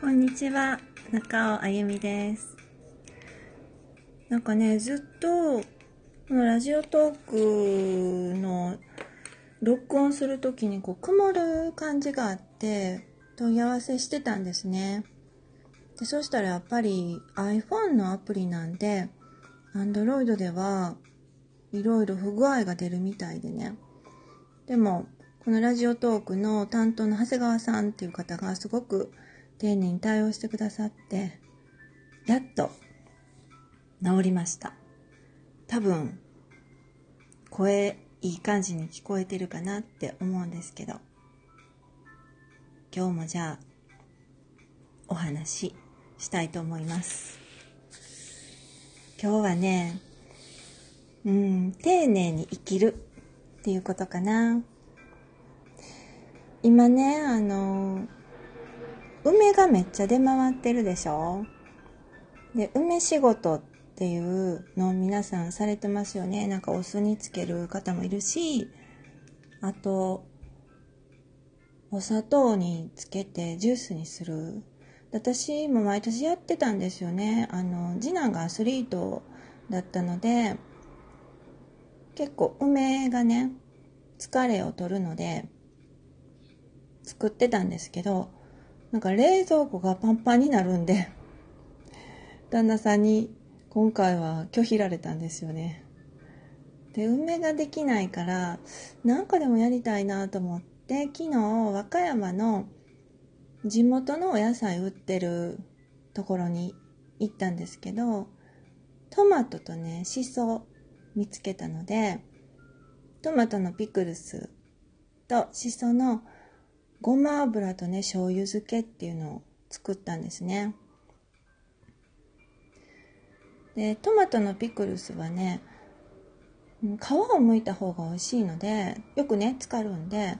こんにちは、中尾あゆみです。なんかね、ずっと、このラジオトークの録音するときにこう曇る感じがあって、問い合わせしてたんですね。で、そしたらやっぱり iPhone のアプリなんで、Android ではいろいろ不具合が出るみたいでね。でも、このラジオトークの担当の長谷川さんっていう方がすごく丁寧に対応してくださって、やっと治りました。多分、声いい感じに聞こえてるかなって思うんですけど、今日もじゃあ、お話ししたいと思います。今日はね、うん、丁寧に生きるっていうことかな。今ね、あの、梅がめっちゃ出回ってるでしょ？で、梅仕事っていうのを皆さんされてますよね。なんかお酢につける方もいるし、あと、お砂糖につけてジュースにする。私も毎年やってたんですよね。あの、次男がアスリートだったので、結構梅がね、疲れを取るので、作ってたんですけど、なんか冷蔵庫がパンパンになるんで、旦那さんに今回は拒否られたんですよね。で、梅ができないから、なんかでもやりたいなと思って、昨日和歌山の地元のお野菜売ってるところに行ったんですけど、トマトとね、シソ見つけたので、トマトのピクルスとシソのごま油とね、醤油漬けっていうのを作ったんですね。で、トマトのピクルスはね、皮を剥いた方が美味しいので、よくね、浸かるんで、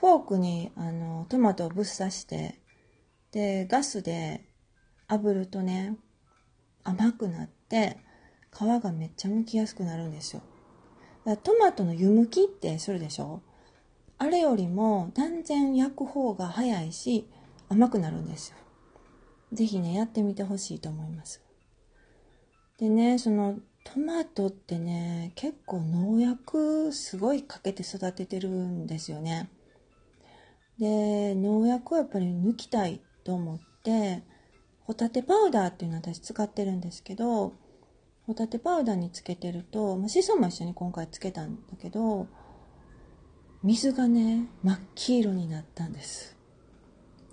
フォークにあのトマトをぶっ刺して、で、ガスで炙るとね、甘くなって、皮がめっちゃ剥きやすくなるんですよ。だトマトの湯むきってするでしょ？あれよりも断然焼く方が早いし甘くなるんですよ。ぜひね、やってみてほしいと思います。でね、そのトマトってね、結構農薬すごいかけて育ててるんですよね。で、農薬をやっぱり抜きたいと思って、ホタテパウダーっていうのを私使ってるんですけど、ホタテパウダーにつけてると、まあ、シソも一緒に今回つけたんだけど、水がね、真っ黄色になったんです。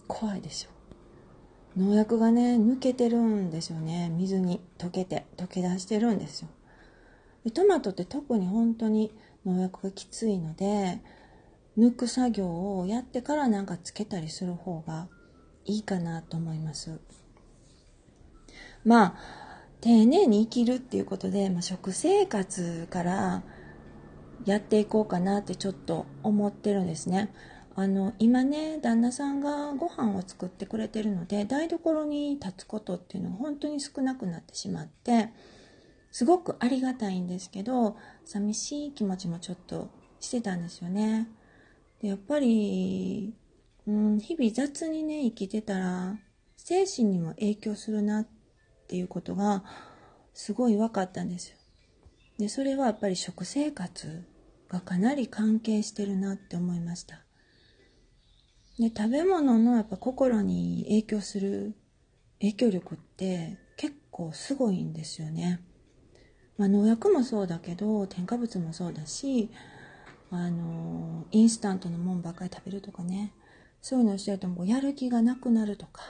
怖いでしょ。農薬がね、抜けてるんですよね。水に溶けて、溶け出してるんですよ。でトマトって特に本当に農薬がきついので、抜く作業をやってからなんかつけたりする方がいいかなと思います。まあ、丁寧に生きるっていうことで、まあ、食生活からやっていこうかなってちょっと思ってるんですね。あの、今ね、旦那さんがご飯を作ってくれてるので、台所に立つことっていうのが本当に少なくなってしまって、すごくありがたいんですけど、寂しい気持ちもちょっとしてたんですよね。でやっぱり、うん、日々雑にね、生きてたら、精神にも影響するなっていうことが、すごい分かったんですよ。で、それはやっぱり食生活がかなり関係してるなって思いました。で、食べ物のやっぱ心に影響する影響力って結構すごいんですよね。まあ、農薬もそうだけど、添加物もそうだし、あの、インスタントのもんばっかり食べるとかね、そういうのをしてるともうやる気がなくなるとか、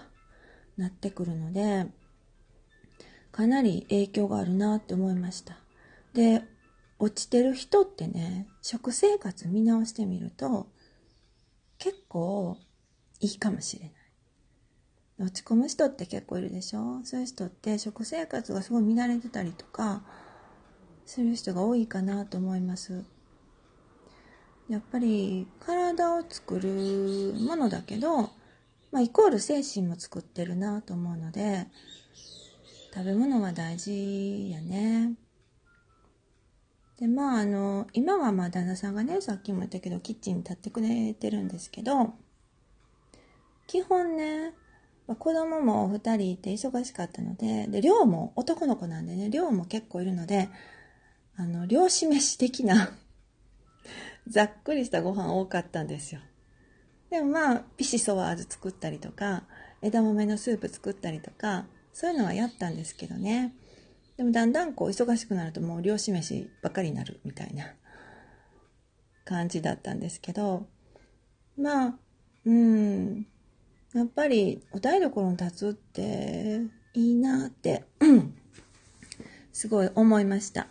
なってくるので、かなり影響があるなって思いました。で、落ちてる人ってね、食生活見直してみると、結構いいかもしれない。落ち込む人って結構いるでしょ？そういう人って食生活がすごい乱れてたりとか、する人が多いかなと思います。やっぱり体を作るものだけど、まあ、イコール精神も作ってるなと思うので、食べ物は大事やね。で、まあ、あの、今はまあ、旦那さんがね、さっきも言ったけど、キッチンに立ってくれてるんですけど、基本ねま、子供も2人いて忙しかったので、で、量も男の子なんでね、量も結構いるので、あの、漁師飯的な ざっくりしたご飯多かったんですよ。でもまあ、ピシソワーズ作ったりとか、枝豆のスープ作ったりとか、そういうのはやったんですけどね。でもだんだんこう忙しくなるともう漁師飯ばっかりになるみたいな感じだったんですけど、まあ、うん、やっぱりお台所に立つっていいなって、すごい思いました。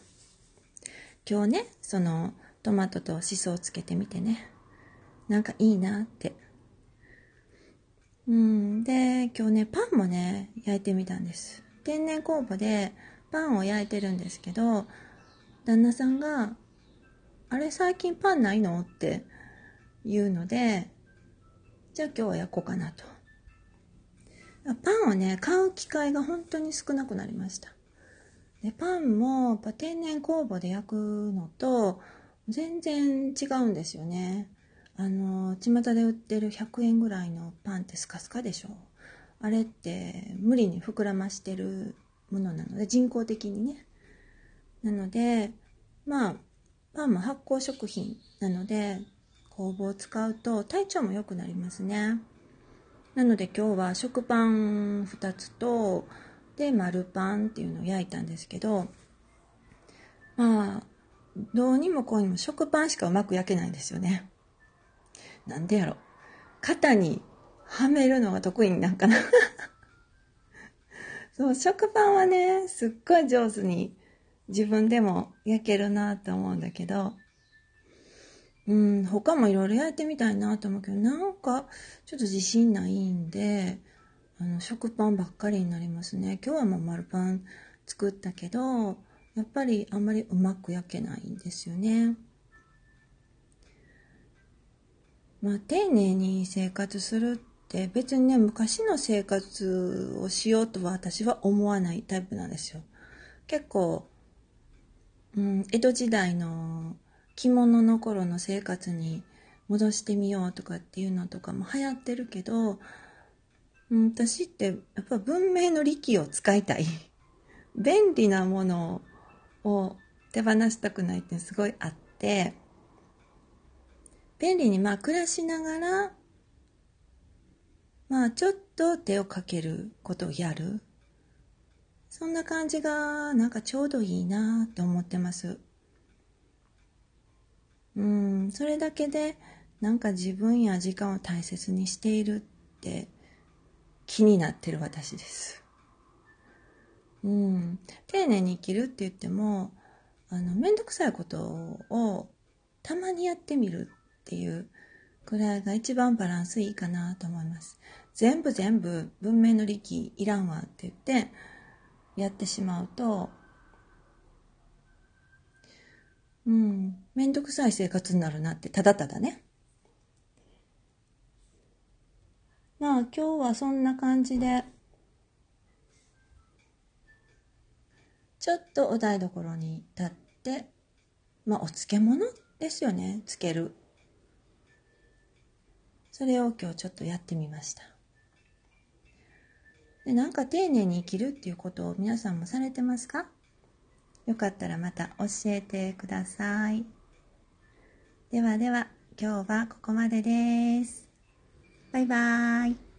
今日ね、そのトマトとしそをつけてみてね、なんかいいなって。うん、で、今日ね、パンもね、焼いてみたんです。天然酵母でパンを焼いてるんですけど、旦那さんが、あれ最近パンないの？って言うので、じゃあ今日は焼こうかなと。パンをね、買う機会が本当に少なくなりました。でパンもや天然酵母で焼くのと全然違うんですよね。あの、巷で売ってる100円ぐらいのパンってスカスカでしょ。あれって無理に膨らましてるものなので、人工的にね。なので、まあ、パンも発酵食品なので、酵母を使うと体調も良くなりますね。なので今日は食パン2つと、で丸パンっていうのを焼いたんですけど、まあ、どうにもこうにも食パンしかうまく焼けないんですよね。なんでやろ。肩にはめるのが得意なんかな。そう、食パンはね、すっごい上手に自分でも焼けるなと思うんだけど、うん、他もいろいろ焼いてみたいなと思うけど、なんか、ちょっと自信ないんで、あの、食パンばっかりになりますね。今日はもう丸パン作ったけど、やっぱりあんまりうまく焼けないんですよね。まあ、丁寧に生活するって別にね、昔の生活をしようとは私は思わないタイプなんですよ。結構、うん、江戸時代の着物の頃の生活に戻してみようとかっていうのとかも流行ってるけど、うん、私ってやっぱ文明の利器を使いたい。便利なものを手放したくないってすごいあって、便利にまあ暮らしながら、まあちょっと手をかけることをやる。そんな感じがなんかちょうどいいなと思ってます。うん、それだけでなんか自分や時間を大切にしているって気になってる私です。うん、丁寧に生きるって言ってもあの面倒くさいことをたまにやってみるっていうくらいが一番バランスいいかなと思います。全部全部文明の利器いらんわって言ってやってしまうとうん、めんどくさい生活になるなって、ただただね。まあ今日はそんな感じで、ちょっとお台所に立って、まあお漬物ですよね、つける。それを今日ちょっとやってみました。でなんか丁寧に生きるっていうことを皆さんもされてますか？よかったらまた教えてください。ではでは、今日はここまでです。バイバーイ。